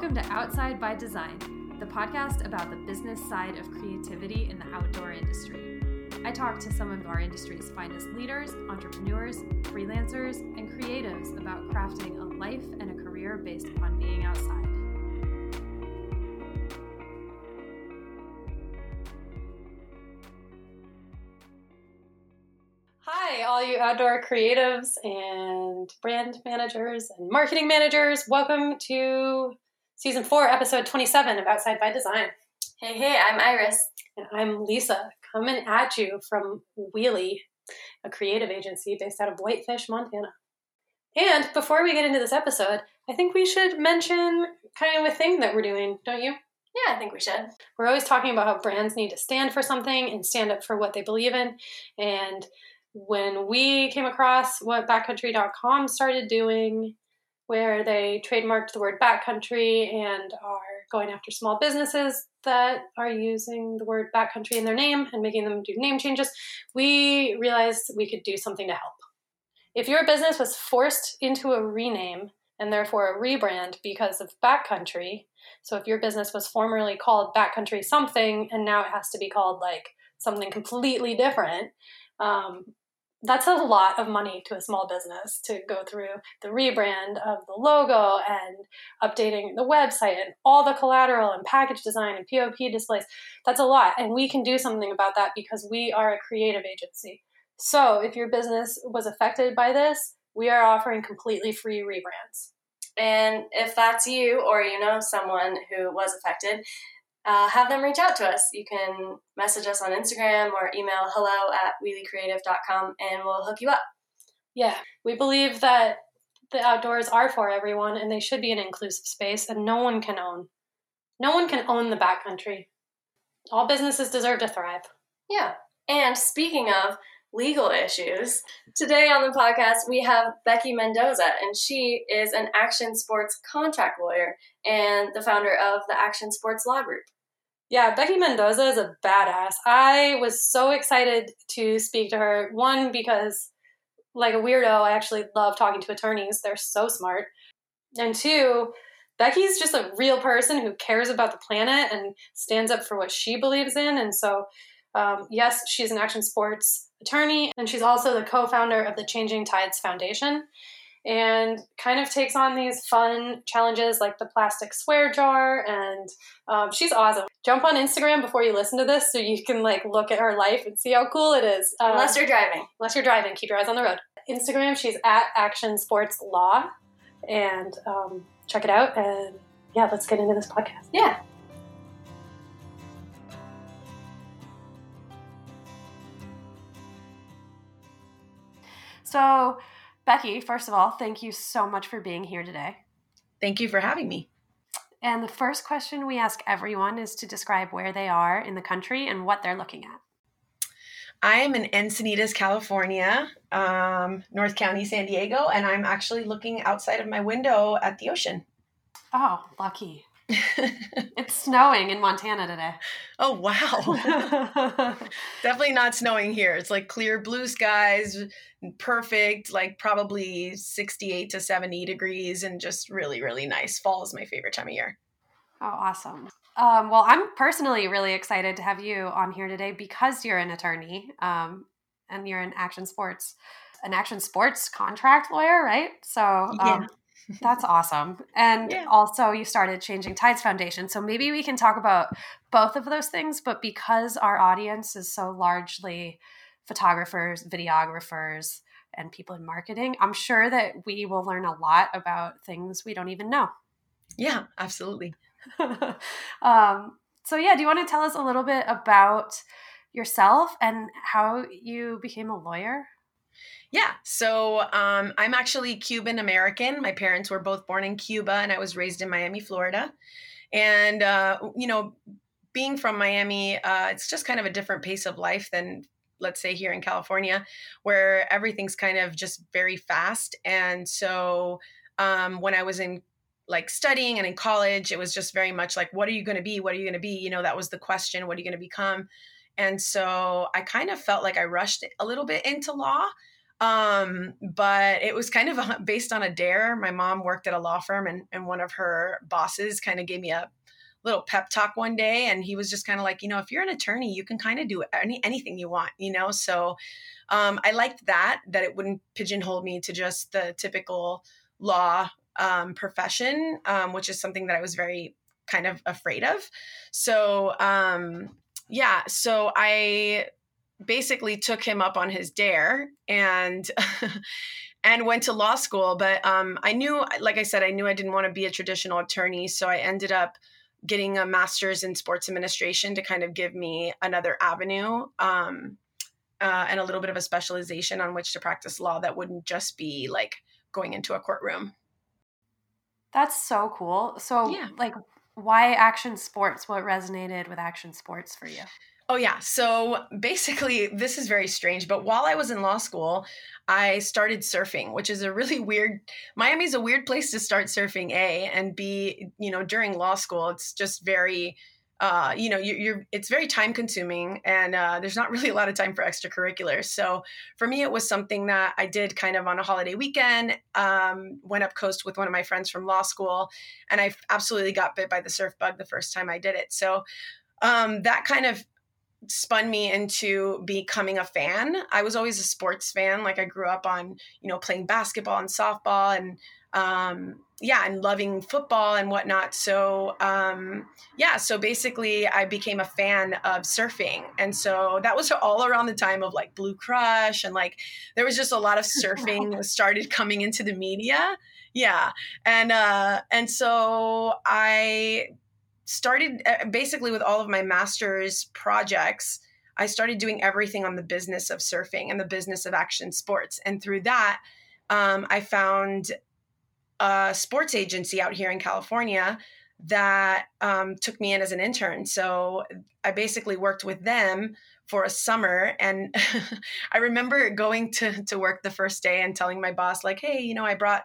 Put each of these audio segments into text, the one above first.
Welcome to Outside by Design, the podcast about the business side of creativity in the outdoor industry. I talk to some of our industry's finest leaders, entrepreneurs, freelancers, and creatives about crafting a life and a career based upon being outside. Hi, all you outdoor creatives and brand managers and marketing managers. Welcome to season four, episode 27 of Outside by Design. Hey, hey, I'm Iris. And I'm Lisa, coming at you from Wheelie, a creative agency based out of Whitefish, Montana. And before we get into this episode, I think we should mention kind of a thing that we're doing, don't you? Yeah, I think we should. We're always talking about how brands need to stand for something and stand up for what they believe in. And when we came across what backcountry.com started doing, where they trademarked the word backcountry and are going after small businesses that are using the word backcountry in their name and making them do name changes, we realized we could do something to help. If your business was forced into a rename and therefore a rebrand because of backcountry, so if your business was formerly called backcountry something and now it has to be called like something completely different, um, that's a lot of money to a small business to go through the rebrand of the logo and updating the website and all the collateral and package design and POP displays. That's a lot. And we can do something about that because we are a creative agency. So if your business was affected by this, we are offering completely free rebrands. And if that's you or you know someone who was affected, uh, have them reach out to us. You can message us on Instagram or email hello at wheeliecreative.com and we'll hook you up. Yeah, we believe that the outdoors are for everyone and they should be an inclusive space and no one can own. No one can own the backcountry. All businesses deserve to thrive. Yeah. And speaking of legal issues, today on the podcast we have Becky Mendoza, and she is an action sports contract lawyer and the founder of the Action Sports Law Group. Yeah, Becky Mendoza is a badass. I was so excited to speak to her. One, because like a weirdo, I actually love talking to attorneys. They're so smart. And two, Becky's just a real person who cares about the planet and stands up for what she believes in. And so, um, yes, she's an action sports attorney, and she's also the co founder of the Changing Tides Foundation and kind of takes on these fun challenges like the plastic swear jar and um, she's awesome. Jump on instagram before you listen to this so you can like look at her life and see how cool it is. Um, unless you're driving. unless you're driving keep your eyes on the road. Instagram she's at action sports law and um, check it out and yeah let's get into this podcast. Yeah so Becky, first of all, thank you so much for being here today. Thank you for having me. And the first question we ask everyone is to describe where they are in the country and what they're looking at. I am in Encinitas, California, um, North County, San Diego, and I'm actually looking outside of my window at the ocean. Oh, lucky. it's snowing in Montana today. Oh, wow. Definitely not snowing here. It's like clear blue skies, perfect, like probably 68 to 70 degrees, and just really, really nice. Fall is my favorite time of year. Oh, awesome. Um, well, I'm personally really excited to have you on here today because you're an attorney um, and you're in action sports, an action sports contract lawyer, right? So, um, yeah. That's awesome. And yeah. also, you started Changing Tides Foundation. So maybe we can talk about both of those things. But because our audience is so largely photographers, videographers, and people in marketing, I'm sure that we will learn a lot about things we don't even know. Yeah, absolutely. um, so, yeah, do you want to tell us a little bit about yourself and how you became a lawyer? Yeah. So um, I'm actually Cuban American. My parents were both born in Cuba, and I was raised in Miami, Florida. And, uh, you know, being from Miami, uh, it's just kind of a different pace of life than, let's say, here in California, where everything's kind of just very fast. And so um, when I was in like studying and in college, it was just very much like, what are you going to be? What are you going to be? You know, that was the question. What are you going to become? And so I kind of felt like I rushed a little bit into law Um, but it was kind of based on a dare. My mom worked at a law firm, and, and one of her bosses kind of gave me a little pep talk one day and he was just kind of like you know if you're an attorney you can kind of do any anything you want you know so um, i liked that that it wouldn't pigeonhole me to just the typical law um, profession um, which is something that i was very kind of afraid of so um, yeah so i basically took him up on his dare and and went to law school but um, i knew like i said i knew i didn't want to be a traditional attorney so i ended up getting a master's in sports administration to kind of give me another avenue um, uh, and a little bit of a specialization on which to practice law that wouldn't just be like going into a courtroom. That's so cool. So, yeah. like, why action sports? What resonated with action sports for you? Oh, yeah. So basically, this is very strange. But while I was in law school, I started surfing, which is a really weird. Miami's a weird place to start surfing, A, and B, you know, during law school, it's just very. Uh, you know, you're, you're, it's very time consuming and uh, there's not really a lot of time for extracurriculars. So for me, it was something that I did kind of on a holiday weekend, um, went up coast with one of my friends from law school, and I absolutely got bit by the surf bug the first time I did it. So um, that kind of spun me into becoming a fan. I was always a sports fan. Like I grew up on, you know, playing basketball and softball and um yeah, and loving football and whatnot. So um yeah, so basically I became a fan of surfing. And so that was all around the time of like Blue Crush and like there was just a lot of surfing started coming into the media. Yeah. And uh and so I started uh, basically with all of my master's projects i started doing everything on the business of surfing and the business of action sports and through that um, i found a sports agency out here in california that um, took me in as an intern so i basically worked with them for a summer and i remember going to, to work the first day and telling my boss like hey you know i brought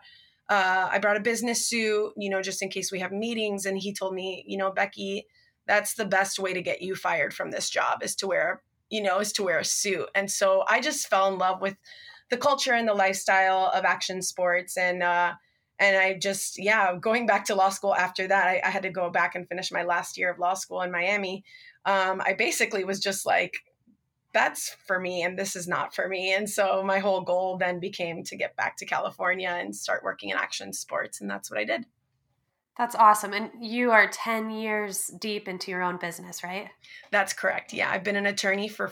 uh, I brought a business suit, you know, just in case we have meetings. And he told me, you know, Becky, that's the best way to get you fired from this job is to wear, you know, is to wear a suit. And so I just fell in love with the culture and the lifestyle of action sports. And, uh, and I just, yeah, going back to law school after that, I, I had to go back and finish my last year of law school in Miami. Um, I basically was just like, that's for me and this is not for me. And so my whole goal then became to get back to California and start working in action sports. And that's what I did. That's awesome. And you are 10 years deep into your own business, right? That's correct. Yeah. I've been an attorney for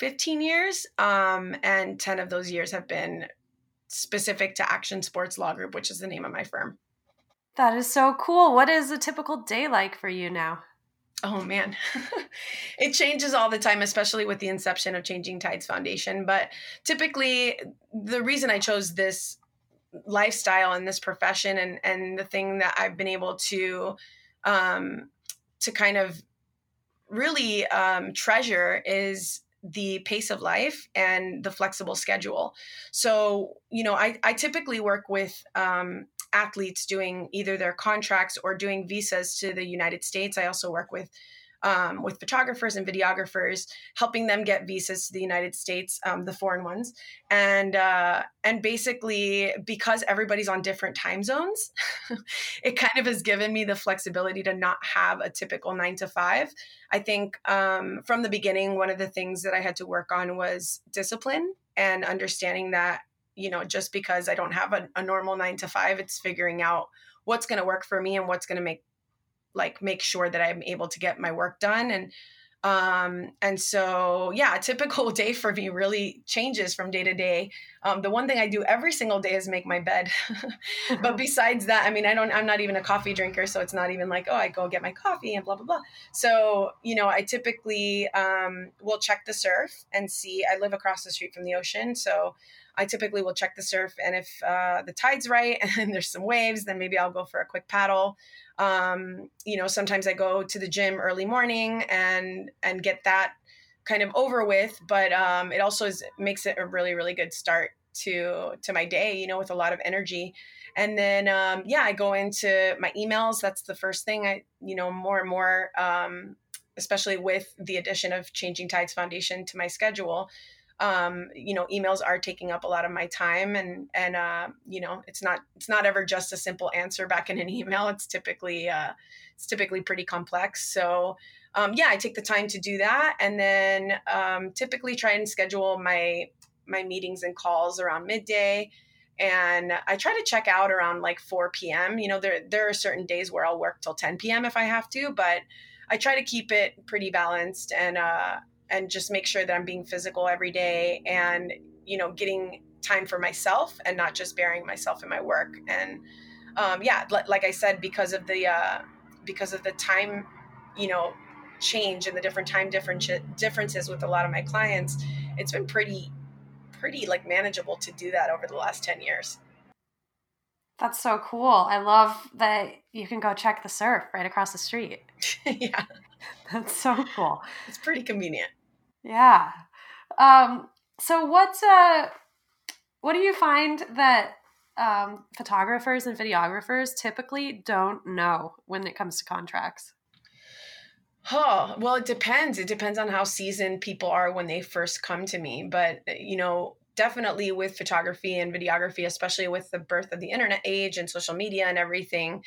15 years. Um, and 10 of those years have been specific to Action Sports Law Group, which is the name of my firm. That is so cool. What is a typical day like for you now? Oh man, it changes all the time, especially with the inception of Changing Tides Foundation. But typically, the reason I chose this lifestyle and this profession and and the thing that I've been able to um, to kind of really um, treasure is the pace of life and the flexible schedule. So, you know, I, I typically work with um, athletes doing either their contracts or doing visas to the United States. I also work with um, with photographers and videographers, helping them get visas to the United States, um, the foreign ones, and uh, and basically because everybody's on different time zones, it kind of has given me the flexibility to not have a typical nine to five. I think um, from the beginning, one of the things that I had to work on was discipline and understanding that you know, just because I don't have a, a normal nine to five, it's figuring out what's going to work for me and what's going to make like make sure that I'm able to get my work done and um and so yeah a typical day for me really changes from day to day um, the one thing i do every single day is make my bed. But besides that i mean i don't i'm not even a coffee drinker so it's not even like oh i go get my coffee and blah blah blah. So you know i typically um, will check the surf and see i live across the street from the ocean so I typically will check the surf, and if uh, the tide's right and there's some waves, then maybe I'll go for a quick paddle. Um, you know, sometimes I go to the gym early morning and and get that kind of over with. But um, it also is, makes it a really really good start to to my day. You know, with a lot of energy. And then um, yeah, I go into my emails. That's the first thing I you know more and more. Um, especially with the addition of Changing Tides Foundation to my schedule, um, you know emails are taking up a lot of my time and and uh, you know it's not it's not ever just a simple answer back in an email it's typically uh, it's typically pretty complex so um, yeah i take the time to do that and then um, typically try and schedule my my meetings and calls around midday and i try to check out around like 4 p.m you know there there are certain days where i'll work till 10 p.m if i have to but i try to keep it pretty balanced and uh, and just make sure that I'm being physical every day and, you know, getting time for myself and not just burying myself in my work. And um, yeah, like I said, because of the, uh, because of the time, you know, change and the different time differences with a lot of my clients, it's been pretty, pretty like manageable to do that over the last 10 years. That's so cool. I love that you can go check the surf right across the street. yeah. That's so cool. It's pretty convenient. Yeah. Um, so what uh, what do you find that um, photographers and videographers typically don't know when it comes to contracts? Oh, well, it depends. It depends on how seasoned people are when they first come to me. But, you know, definitely with photography and videography, especially with the birth of the internet age and social media and everything,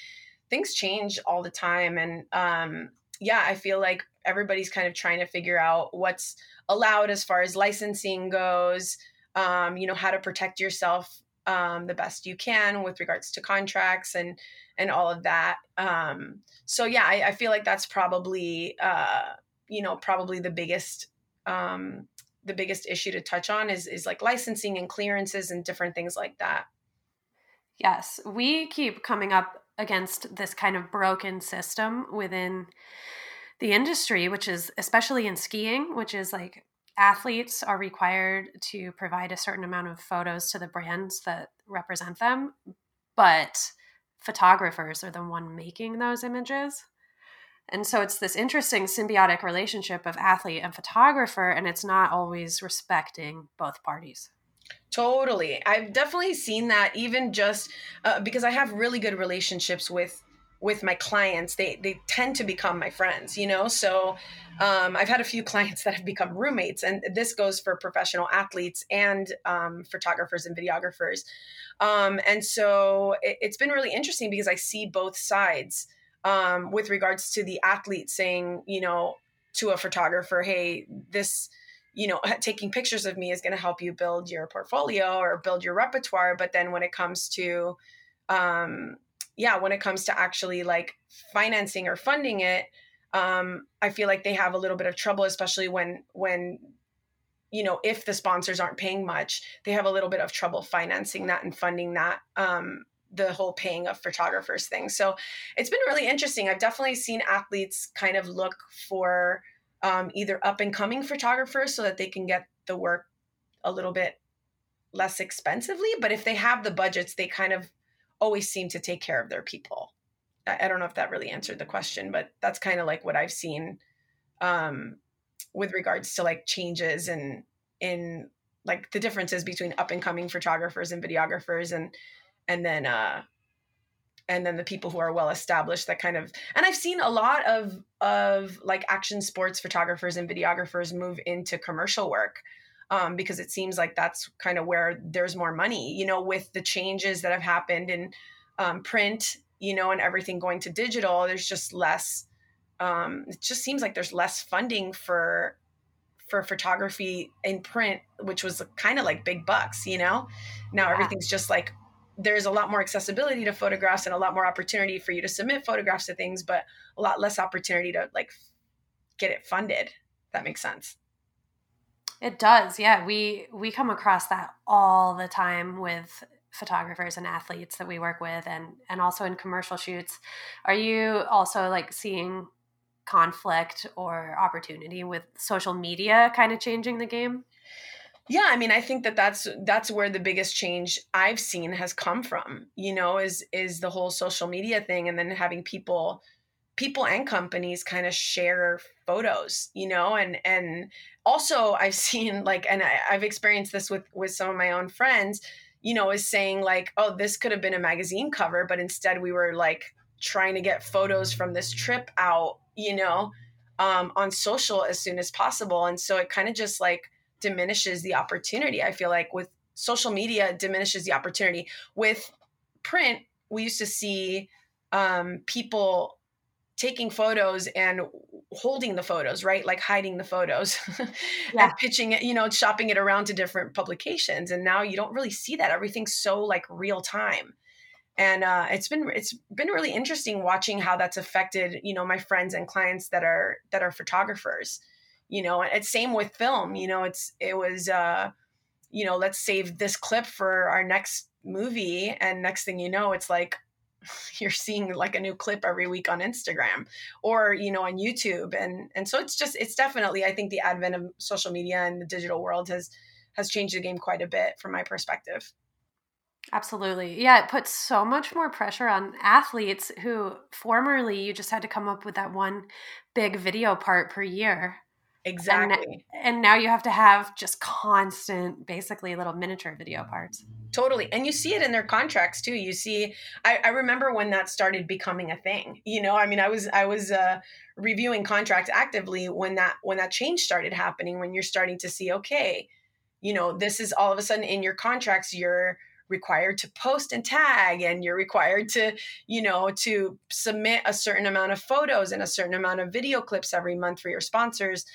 things change all the time. And um, yeah, I feel like everybody's kind of trying to figure out what's allowed as far as licensing goes, um, you know, how to protect yourself um, the best you can with regards to contracts and and all of that. Um, so yeah, I, I, feel like that's probably uh, you know probably the biggest um, the biggest issue to touch on is is like licensing and clearances and different things like that. Yes, we keep coming up against this kind of broken system within the industry, which is especially in skiing, which is like athletes are required to provide a certain amount of photos to the brands that represent them, but photographers are the one making those images. And so it's this interesting symbiotic relationship of athlete and photographer, and it's not always respecting both parties. Totally. I've definitely seen that even just uh, because I have really good relationships with with my clients they they tend to become my friends you know so um, i've had a few clients that have become roommates and this goes for professional athletes and um, photographers and videographers um, and so it, has been really interesting because i see both sides um, with regards to the athlete saying you know to a photographer hey this you know taking pictures of me is going to help you build your portfolio or build your repertoire. But then when it comes to um, yeah, when it comes to actually like financing or funding it, um, I feel like they have a little bit of trouble, especially when when you know if the sponsors aren't paying much, they have a little bit of trouble financing that and funding that. Um, the whole paying of photographers thing. So it's been really interesting. I've definitely seen athletes kind of look for um, either up and coming photographers so that they can get the work a little bit less expensively. But if they have the budgets, they kind of always seem to take care of their people. I, I don't know if that really answered the question, but that's kind of like what I've seen um, with regards to like changes and in like the differences between up and coming photographers and videographers and and then uh and then the people who are well established that kind of and i've seen a lot of of like action sports photographers and videographers move into commercial work um, because it seems like that's kind of where there's more money, you know, with the changes that have happened in um, print, you know, and everything going to digital, there's just less, um, it just seems like there's less funding for for photography in print, which was kind of like big bucks, you know. Now yeah. everything's just like there's a lot more accessibility to photographs and a lot more opportunity for you to submit photographs to things, but a lot less opportunity to like get it funded. That makes sense. It does. Yeah, we we come across that all the time with photographers and athletes that we work with and and also in commercial shoots. Are you also like seeing conflict or opportunity with social media kind of changing the game? Yeah, I mean, I think that that's that's where the biggest change I've seen has come from. You know, is is the whole social media thing, and then having people people and companies kind of share photos you know and and also i've seen like and I, i've experienced this with with some of my own friends you know is saying like oh this could have been a magazine cover but instead we were like trying to get photos from this trip out you know um, on social as soon as possible and so it kind of just like diminishes the opportunity. I feel like with social media diminishes the opportunity. With print, we used to see um, people taking photos and holding the photos, right? Like hiding the photos yeah. and pitching it, you know, shopping it around to different publications. And now you don't really see that. Everything's so like real time. And uh, it's been it's been really interesting watching how that's affected, you know, my friends and clients that are that are photographers. You know, and it's same with film. You know, it's it was uh, you know, let's save this clip for our next movie, and next thing you know, it's like you're seeing like a new clip every week on Instagram or you know on YouTube and and so it's just it's definitely I think the advent of social media and the digital world has has changed the game quite a bit from my perspective. Absolutely. Yeah, it puts so much more pressure on athletes who formerly you just had to come up with that one big video part per year. Exactly. And, and, now you have to have just constant, basically little miniature video parts. Totally. And you see it in their contracts too. You see, I, I remember when that started becoming a thing. You know, I mean, I was I was uh, reviewing contracts actively when that when that change started happening. When you're starting to see, okay, you know, this is all of a sudden in your contracts. You're required to post and tag and you're required to you know to submit a certain amount of photos and a certain amount of video clips every month for your sponsors.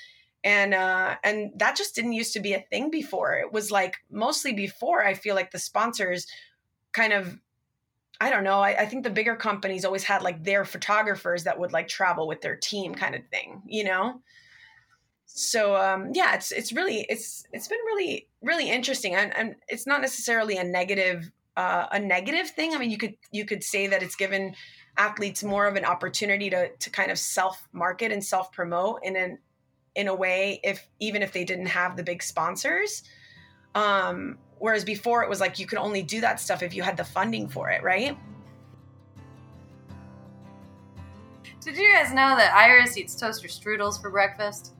And uh and that just didn't used to be a thing before. It was like mostly before i feel like the sponsors kind of i don't know I, I, think the bigger companies always had like their photographers that would like travel with their team kind of thing you know so um yeah it's it's really it's it's been really really interesting and, and it's not necessarily a negative uh a negative thing. I mean you could you could say that it's given athletes more of an opportunity to to kind of self market and self promote in an in a way if even if they didn't have the big sponsors. Um whereas before it was like you could only do that stuff if you had the funding for it right? Did you guys know that iris eats toaster strudels for breakfast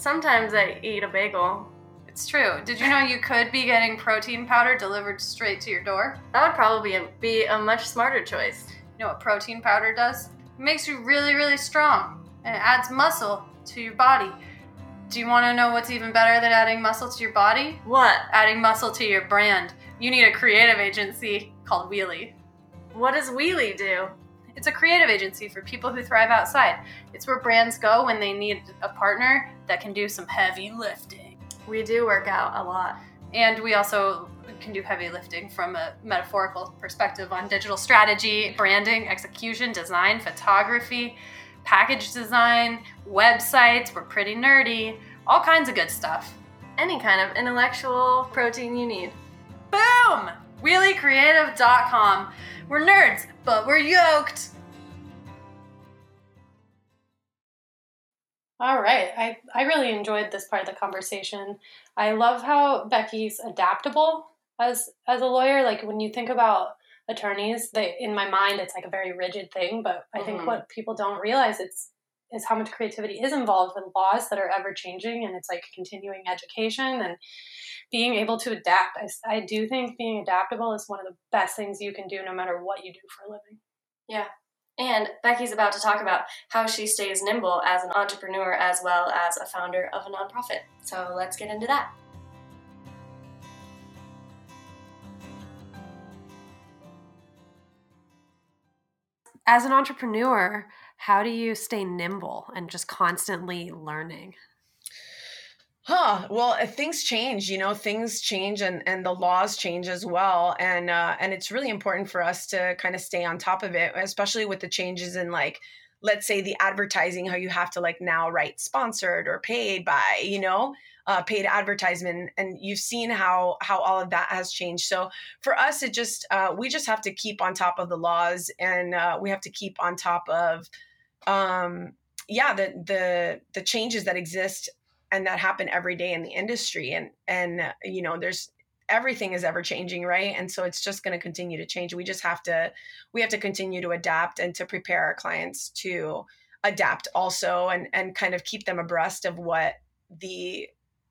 sometimes i eat a bagel it's true. Did you know you could be getting protein powder delivered straight to your door? That would probably be a much smarter choice. You know what protein powder does? It makes you really, really strong and it adds muscle to your body. Do you want to know what's even better than adding muscle to your body? What? Adding muscle to your brand. You need a creative agency called Wheelie. What does Wheelie do? It's a creative agency for people who thrive outside. It's where brands go when they need a partner that can do some heavy lifting. We do work out a lot. And we also can do heavy lifting from a metaphorical perspective on digital strategy, branding, execution, design, photography package design, websites, we're pretty nerdy, all kinds of good stuff. Any kind of intellectual protein you need. Boom! WheelieCreative.com. We're nerds, but we're yoked. All right. I, I really enjoyed this part of the conversation. I love how Becky's adaptable as as a lawyer. Like when you think about attorneys they in my mind it's like a very rigid thing but i mm-hmm. think what people don't realize it's is how much creativity is involved with laws that are ever changing and it's like continuing education and being able to adapt I, I do think being adaptable is one of the best things you can do no matter what you do for a living yeah and Becky's about to talk about how she stays nimble as an entrepreneur as well as a founder of a nonprofit. So let's get into that. as an entrepreneur, how do you stay nimble and just constantly learning? Huh. Well, things change, you know, things change and, and the laws change as well. And, uh, and it's really important for us to kind of stay on top of it, especially with the changes in like, let's say the advertising, how you have to like now write sponsored or paid by, you know, uh, paid advertisement and you've seen how how all of that has changed so for us it just uh, we just have to keep on top of the laws and uh, we have to keep on top of um, yeah the the the changes that exist and that happen every day in the industry and and you know there's everything is ever changing right and so it's just going to continue to change we just have to we have to continue to adapt and to prepare our clients to adapt also and and kind of keep them abreast of what the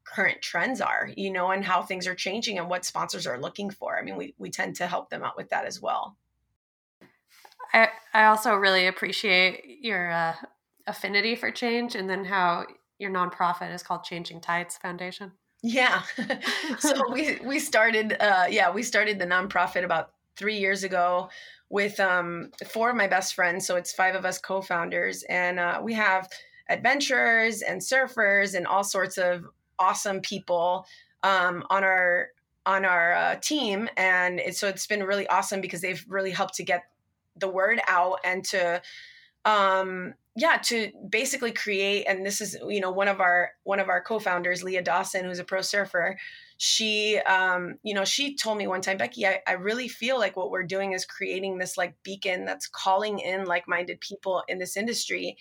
current trends are, you know, and how things are changing and what sponsors are looking for. I mean, we, we tend to help them out with that as well. I, I also really appreciate your uh, affinity for change and then how your nonprofit is called Changing Tides Foundation. Yeah. so we we started uh yeah, we started the nonprofit about 3 years ago with um four of my best friends, so it's five of us co-founders and uh we have adventurers and surfers and all sorts of awesome people um on our on our uh, team and it, so it's been really awesome because they've really helped to get the word out and to um yeah to basically create and this is you know one of our one of our co-founders leah dawson who's a pro surfer she um you know she told me one time becky I, I really feel like what we're doing is creating this like beacon that's calling in like-minded people in this industry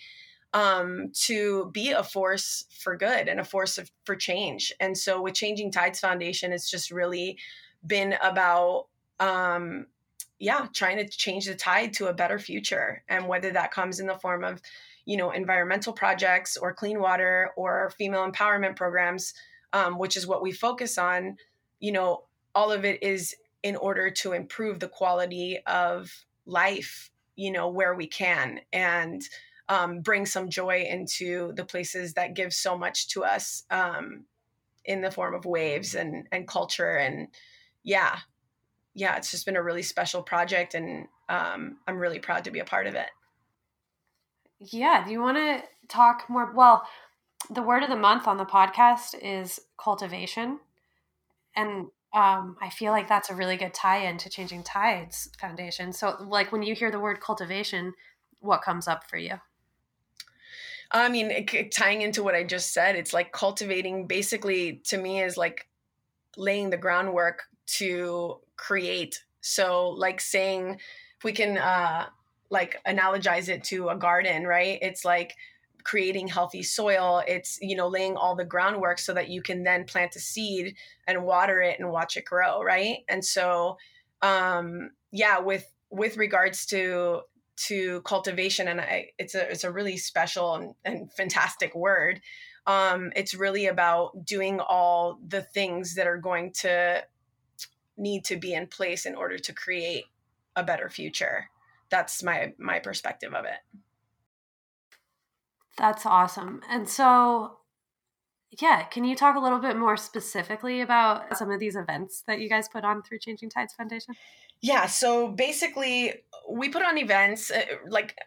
um to be a force for good and a force of, for change. And so with changing tides foundation it's just really been about um yeah trying to change the tide to a better future. And whether that comes in the form of you know environmental projects or clean water or female empowerment programs um, which is what we focus on you know all of it is in order to improve the quality of life you know where we can and um, bring some joy into the places that give so much to us um, in the form of waves and and culture and yeah yeah, it's just been a really special project, and um, I'm really proud to be a part of it. Yeah. Do you want to talk more? Well, the word of the month on the podcast is cultivation. And um, I feel like that's a really good tie in to Changing Tides Foundation. So, like, when you hear the word cultivation, what comes up for you? I mean, it, tying into what I just said, it's like cultivating basically to me is like laying the groundwork to create. So, like saying, if we can uh, like analogize it to a garden, right? It's like creating healthy soil. It's, you know, laying all the groundwork so that you can then plant a seed and water it and watch it grow, right? And so, um, yeah, with with regards to to cultivation and I, it's a it's a really special and, and fantastic word um, it's really about doing all the things that are going to need to be in place in order to create a better future. That's my my perspective of it. That's awesome. And so yeah can you talk a little bit more specifically about some of these events that you guys put on through changing tides foundation? Yeah so basically we put on events uh, like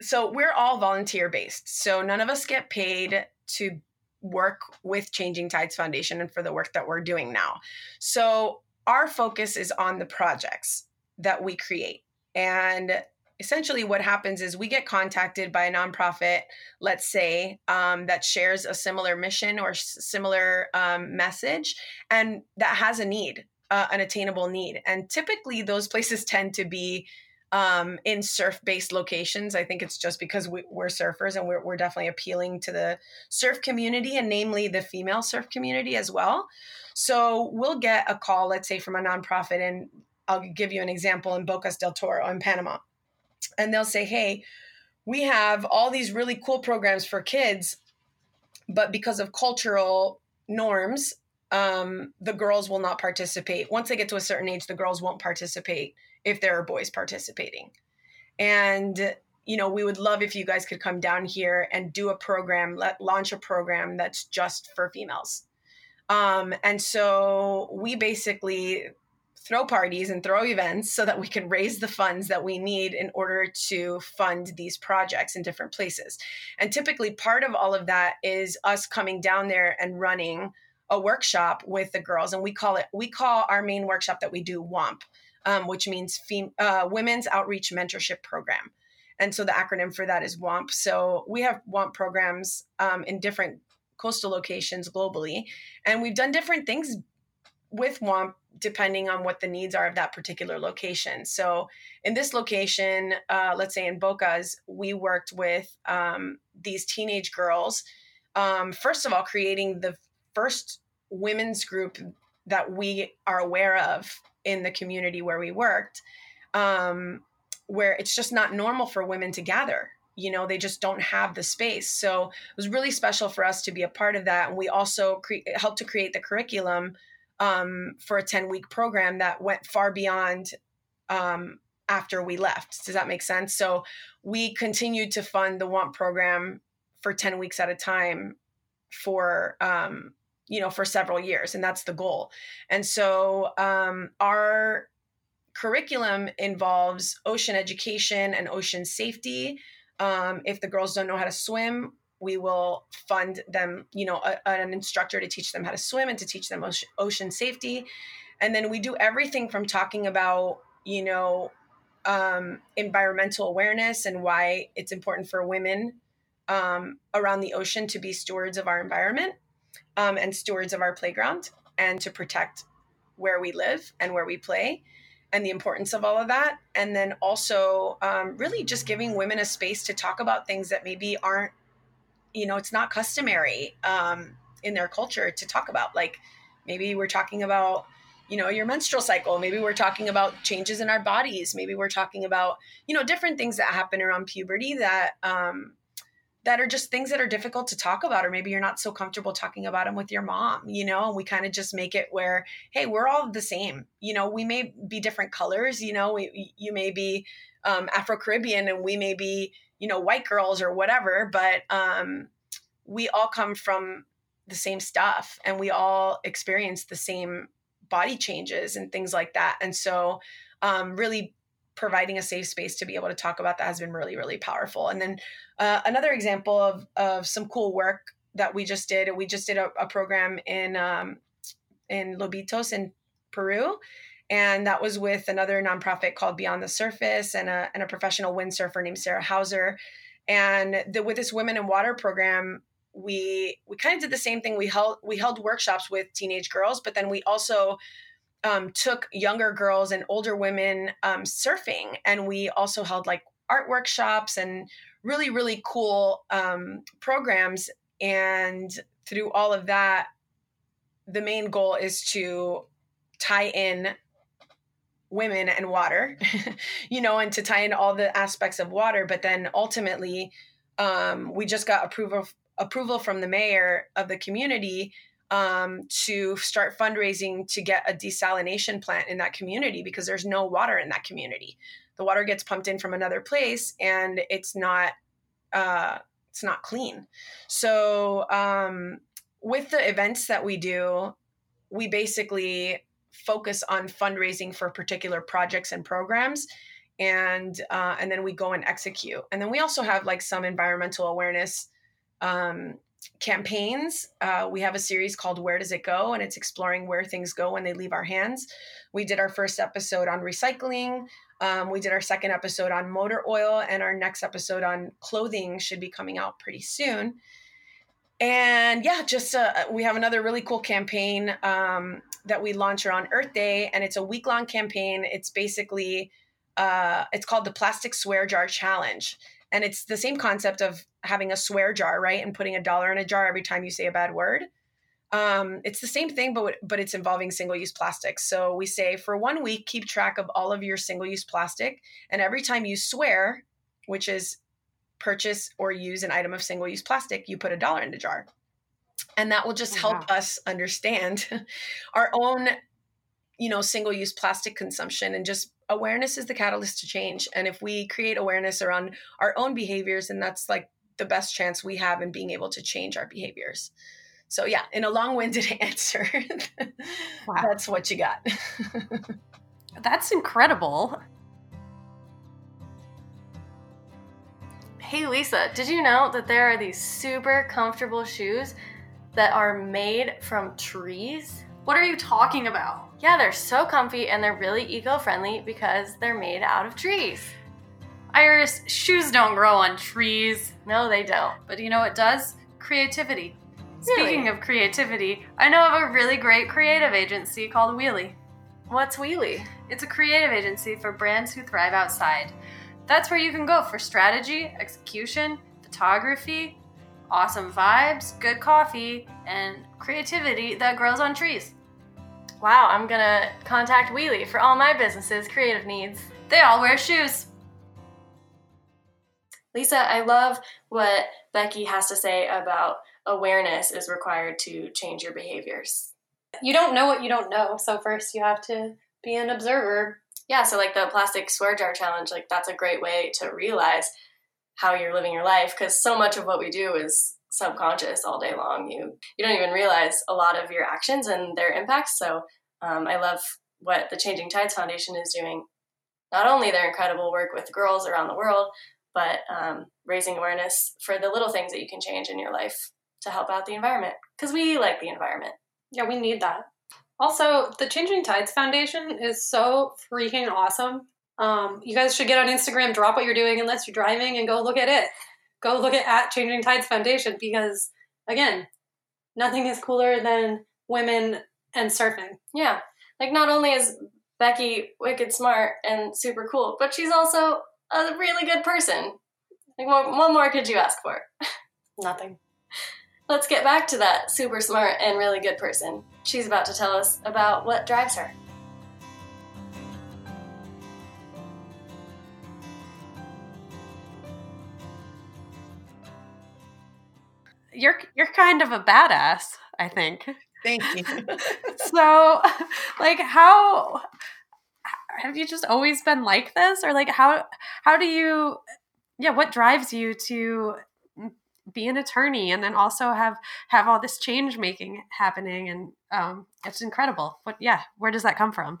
so we're all volunteer based so none of us get paid to work with changing tides foundation and for the work that we're doing now. So our focus is on the projects that we create. And essentially, what happens is we get contacted by a nonprofit, let's say, um, that shares a similar mission or similar um, message, and that has a need, uh, an attainable need. And typically, those places tend to be um, in surf based locations. I think it's just because we, are surfers and we're, we're definitely appealing to the surf community and namely the female surf community as well. So we'll get a call, let's say from a nonprofit, and I'll give you an example in Bocas del Toro in Panama. And they'll say, hey, we have all these really cool programs for kids, but because of cultural norms, um, the girls will not participate. Once they get to a certain age, the girls won't participate if there are boys participating. And you know, we would love if you guys could come down here and do a program, let launch a program that's just for females. Um, and so we basically throw parties and throw events so that we can raise the funds that we need in order to fund these projects in different places. And typically, part of all of that is us coming down there and running a workshop with the girls. And we call it, we call our main workshop that we do WOMP, um, which means fem- uh, Women's Outreach Mentorship Program. And so the acronym for that is WOMP. So we have WOMP programs um, in different coastal locations globally. And we've done different things with WOMP depending on what the needs are of that particular location. So in this location, uh, let's say in Bocas, we worked with um, these teenage girls. Um, first of all, creating the first women's group that we are aware of in the community where we worked, um, where it's just not normal for women to gather. You know they just don't have the space. So it was really special for us to be a part of that. And we also cre- helped to create the curriculum um, for a 10 week program that went far beyond um, after we left. Does that make sense? So we continued to fund the WOMP program for 10 weeks at a time for um, you know, for several years, and that's the goal. And so um, our curriculum involves ocean education and ocean safety. Um, if the girls don't know how to swim, we will fund them, you know, a, an instructor to teach them how to swim and to teach them ocean, safety. And then we do everything from talking about, you know, um, environmental awareness and why it's important for women um, around the ocean to be stewards of our environment um, and stewards of our playground and to protect where we live and where we play and the importance of all of that. And then also, um, really just giving women a space to talk about things that maybe aren't, you know, it's not customary um, in their culture to talk about. Like maybe we're talking about, you know, your menstrual cycle. Maybe we're talking about changes in our bodies. Maybe we're talking about, you know, different things that happen around puberty that, um, that are just things that are difficult to talk about or maybe you're not so comfortable talking about them with your mom you know and we kind of just make it where hey we're all the same you know we may be different colors you know we, you may be um, afro-caribbean and we may be you know white girls or whatever but um, we all come from the same stuff and we all experience the same body changes and things like that. And so um, really providing a safe space to be able to talk about that has been really really powerful. And then uh, another example of of some cool work that we just did we just did a, a program in um, in lobitos in peru and that was with another nonprofit called beyond the surface and a, and a professional windsurfer named sarah hauser. And the, with this women in water program we we kind of did the same thing. We held we held workshops with teenage girls but then we also um, took younger girls and older women um, surfing, and we also held like art workshops and really really cool um, programs. And through all of that, the main goal is to tie in women and water, you know, and to tie in all the aspects of water. But then ultimately, um, we just got approval approval from the mayor of the community um, to start fundraising to get a desalination plant in that community because there's no water in that community. The water gets pumped in from another place and it's not uh, it's not clean. So um, with the events that we do, we basically focus on fundraising for particular projects and programs and uh, and then we go and execute and then we also have like some environmental awareness um, campaigns. Uh, we have a series called Where Does It Go? And it's exploring where things go when they leave our hands. We did our first episode on recycling. Um, we did our second episode on motor oil, and our next episode on clothing should be coming out pretty soon. And yeah, just uh, we have another really cool campaign um, that we launch around Earth Day, and it's a week long campaign. It's basically uh, it's called the Plastic Swear Jar Challenge and it's the same concept of having a swear jar, right? And putting a dollar in a jar every time you say a bad word. Um, it's the same thing, but but it's involving single-use plastics. So we say for one week, keep track of all of your single-use plastic, and every time you swear, which is purchase or use an item of single-use plastic, you put a dollar in the jar, and that will just oh, help wow. us understand our own, you know, single-use plastic consumption and just awareness is the catalyst to change. And if we create awareness around our own behaviors, and that's like the best chance we have in being able to change our behaviors. So yeah, in a long-winded answer, wow. that's what you got. that's incredible. Hey Lisa, did you know that there are these super comfortable shoes that are made from trees? What are you talking about? Yeah, they're so comfy and they're really eco friendly because they're made out of trees. Iris, shoes don't grow on trees. No, they don't. But you know what does? Creativity. Really? Speaking of creativity, I know of a really great creative agency called Wheelie. What's Wheelie? It's a creative agency for brands who thrive outside. That's where you can go for strategy, execution, photography, awesome vibes, good coffee, and creativity that grows on trees. Wow, I'm gonna contact Wheelie for all my business's creative needs. They all wear shoes. Lisa, I love what Becky has to say about awareness is required to change your behaviors. You don't know what you don't know, so first you have to be an observer. Yeah, so like the plastic swear jar challenge, like that's a great way to realize how you're living your life because so much of what we do is subconscious all day long. You you don't even realize a lot of your actions and their impacts. So um, I love what the Changing Tides Foundation is doing. Not only their incredible work with girls around the world, but um, raising awareness for the little things that you can change in your life to help out the environment because we like the environment. Yeah, we need that. Also, the Changing Tides Foundation is so freaking awesome. Um, you guys should get on Instagram, drop what you're doing unless you're driving, and go look at it. Go look at, at Changing Tides Foundation because, again, nothing is cooler than women and surfing. Yeah. Like, not only is Becky wicked smart and super cool, but she's also a really good person. Like, what, what more could you ask for? Nothing. Let's get back to that super smart and really good person. She's about to tell us about what drives her. You're you're kind of a badass, I think. Thank you. so, like, how have you just always been like this, or like how how do you? Yeah, what drives you to be an attorney and then also have have all this change making happening and um it's incredible but yeah where does that come from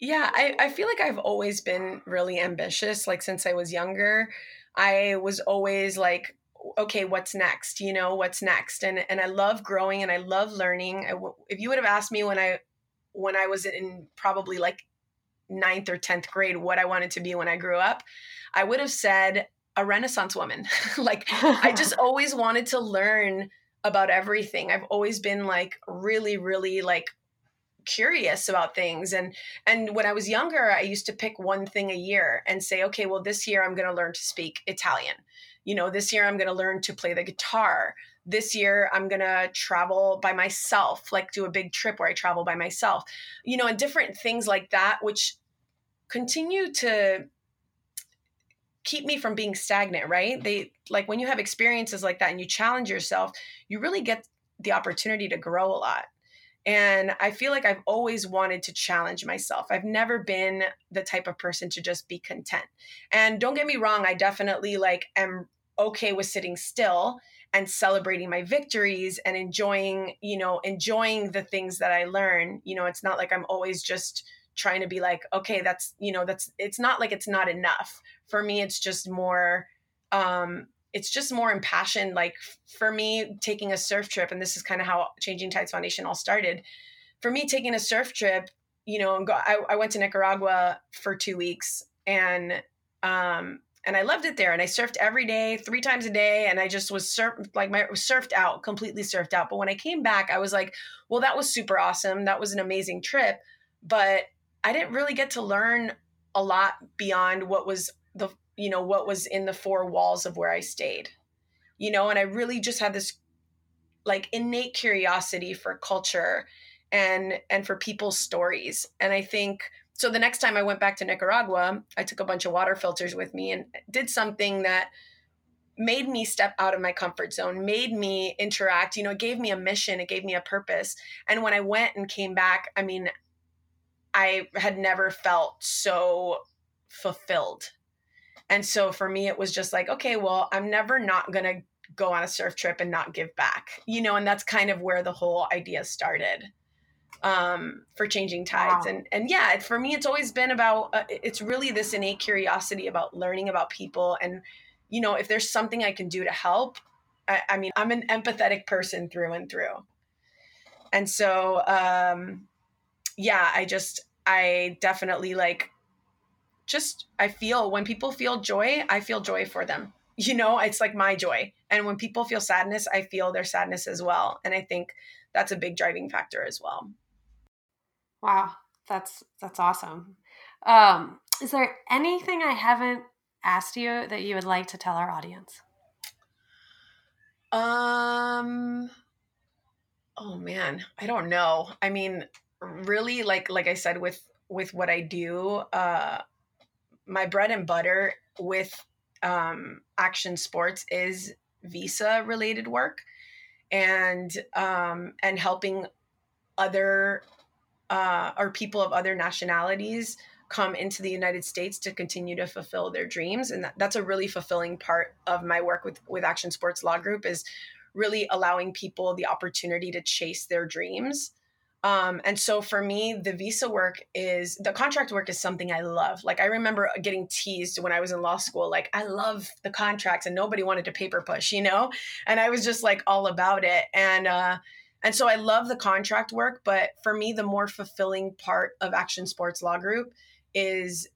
yeah I, I feel like i've always been really ambitious like since i was younger i was always like okay what's next? You know what's next? And and i love growing and i love learning. I, if you would have asked me when i when i was in probably like ninth or 10th grade what i wanted to be when i grew up i would have said a renaissance woman. Like i just always wanted to learn about everything. I've always been like really really like curious about things. And and when i was younger i used to pick one thing a year and say okay well this year i'm going to learn to speak italian you know this year i'm going to learn to play the guitar this year i'm going to travel by myself like do a big trip where i travel by myself you know and different things like that which continue to keep me from being stagnant, right? They like when you have experiences like that and you challenge yourself, you really get the opportunity to grow a lot. And I feel like I've always wanted to challenge myself. I've never been the type of person to just be content. And don't get me wrong, I definitely like am okay with sitting still and celebrating my victories and enjoying, you know, enjoying the things that I learn. You know, it's not like I'm always just trying to be like, okay, that's, you know, that's it's not like it's not enough. For me it's just more um it's just more impassioned like for me taking a surf trip and this is kind of how changing tides foundation all started. For me taking a surf trip you know I, I went to nicaragua for two weeks and um and I loved it there. And I surfed every day, three times a day, and I just was surf like my surfed out, completely surfed out. But when I came back, I was like, well, that was super awesome. That was an amazing trip, but I didn't really get to learn a lot beyond what was the you know what was in the four walls of where I stayed. You know, and I really just had this like innate curiosity for culture and and for people's stories. And I think so the next time I went back to Nicaragua, I took a bunch of water filters with me and did something that made me step out of my comfort zone, made me interact, you know, it gave me a mission, it gave me a purpose. And when I went and came back, I mean, I had never felt so fulfilled and so for me, it was just like, okay, well, I'm never not going to go on a surf trip and not give back, you know, and that's kind of where the whole idea started um, for changing tides. Wow. And, and yeah, for me, it's always been about, uh, it's really this innate curiosity about learning about people. And, you know, if there's something I can do to help, I, I mean, I'm an empathetic person through and through. And so, um, yeah, I just, I definitely like just I feel when people feel joy, I feel joy for them. You know, it's like my joy. And when people feel sadness, I feel their sadness as well. And I think that's a big driving factor as well. Wow, that's that's awesome. Um, is there anything I haven't asked you that you would like to tell our audience? Um oh man, I don't know. I mean, really like like I said with with what I do, uh my bread and butter with um, action sports is visa related work and um, and helping other uh, or people of other nationalities come into the United States to continue to fulfill their dreams and that, that's a really fulfilling part of my work with with Action Sports Law Group is really allowing people the opportunity to chase their dreams. Um, and so for me, the visa work is the contract work is something I love. Like I remember getting teased when I was in law school, like I love the contracts and nobody wanted to paper push, you know? And I was just like all about it. And uh and so I love the contract work, but for me, the more fulfilling part of Action Sports Law Group is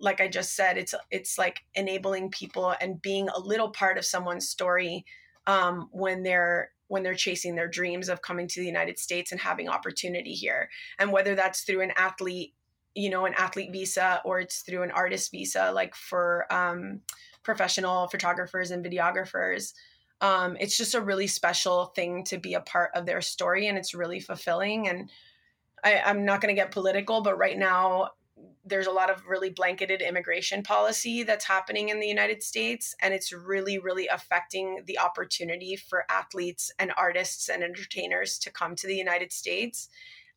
like I just said, it's it's like enabling people and being a little part of someone's story um, when they're when they're chasing their dreams of coming to the United States and having opportunity here. And whether that's through an athlete, you know, an athlete visa or it's through an artist visa, like for um, professional photographers and videographers. Um, it's just a really special thing to be a part of their story and it's really fulfilling. And I, I'm not going to get political, but right now there's a lot of really blanketed immigration policy that's happening in the United States, and it's really, really affecting the opportunity for athletes and artists and entertainers to come to the United States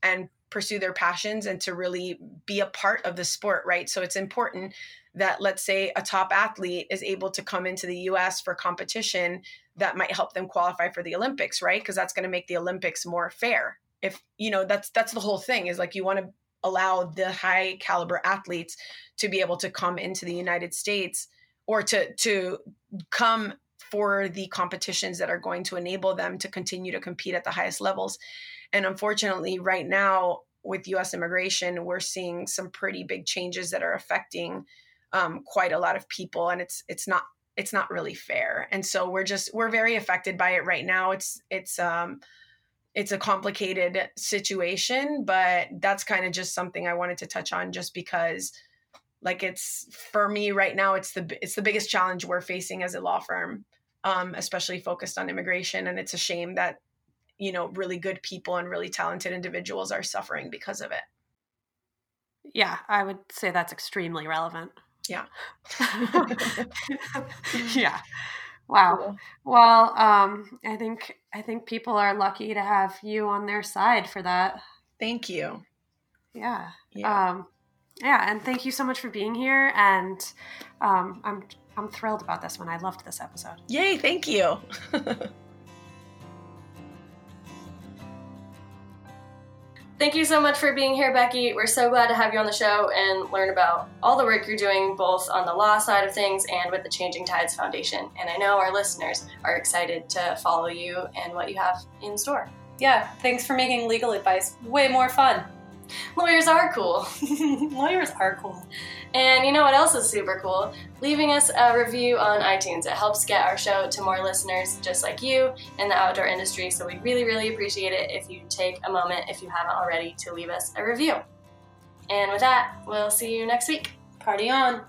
and pursue their passions and to really be a part of the sport, right? So it's important that, let's say, a top athlete is able to come into the US for competition that might help them qualify for the Olympics, right? Because that's going to make the Olympics more fair. If you know, that's that's the whole thing is like you want to allow the high caliber athletes to be able to come into the United States or to to come for the competitions that are going to enable them to continue to compete at the highest levels. And unfortunately, right now with US immigration, we're seeing some pretty big changes that are affecting um, quite a lot of people, and it's it's not it's not really fair. And so we're just we're very affected by it right now. It's it's um, it's a complicated situation, but that's kind of just something I wanted to touch on just because like it's for me right now it's the it's the biggest challenge we're facing as a law firm um, especially focused on immigration and it's a shame that you know really good people and really talented individuals are suffering because of it yeah i would say that's extremely relevant yeah yeah Wow. Well, um, I think I think people are lucky to have you on their side for that. Thank you. Yeah. Yeah. Um, yeah, and thank you so much for being here. And um, I'm I'm thrilled about this one. I loved this episode. Yay! Thank you. Thank you so much for being here, Becky. We're so glad to have you on the show and learn about all the work you're doing, both on the law side of things and with the Changing Tides Foundation. And I know our listeners are excited to follow you and what you have in store. Yeah, thanks for making legal advice way more fun. Lawyers are cool. Lawyers are cool. And you know what else is super cool? Leaving us a review on iTunes. It helps get our show to more listeners just like you in the outdoor industry. So we really, really appreciate it if you take a moment, if you haven't already, to leave us a review. And with that, we'll see you next week. Party on!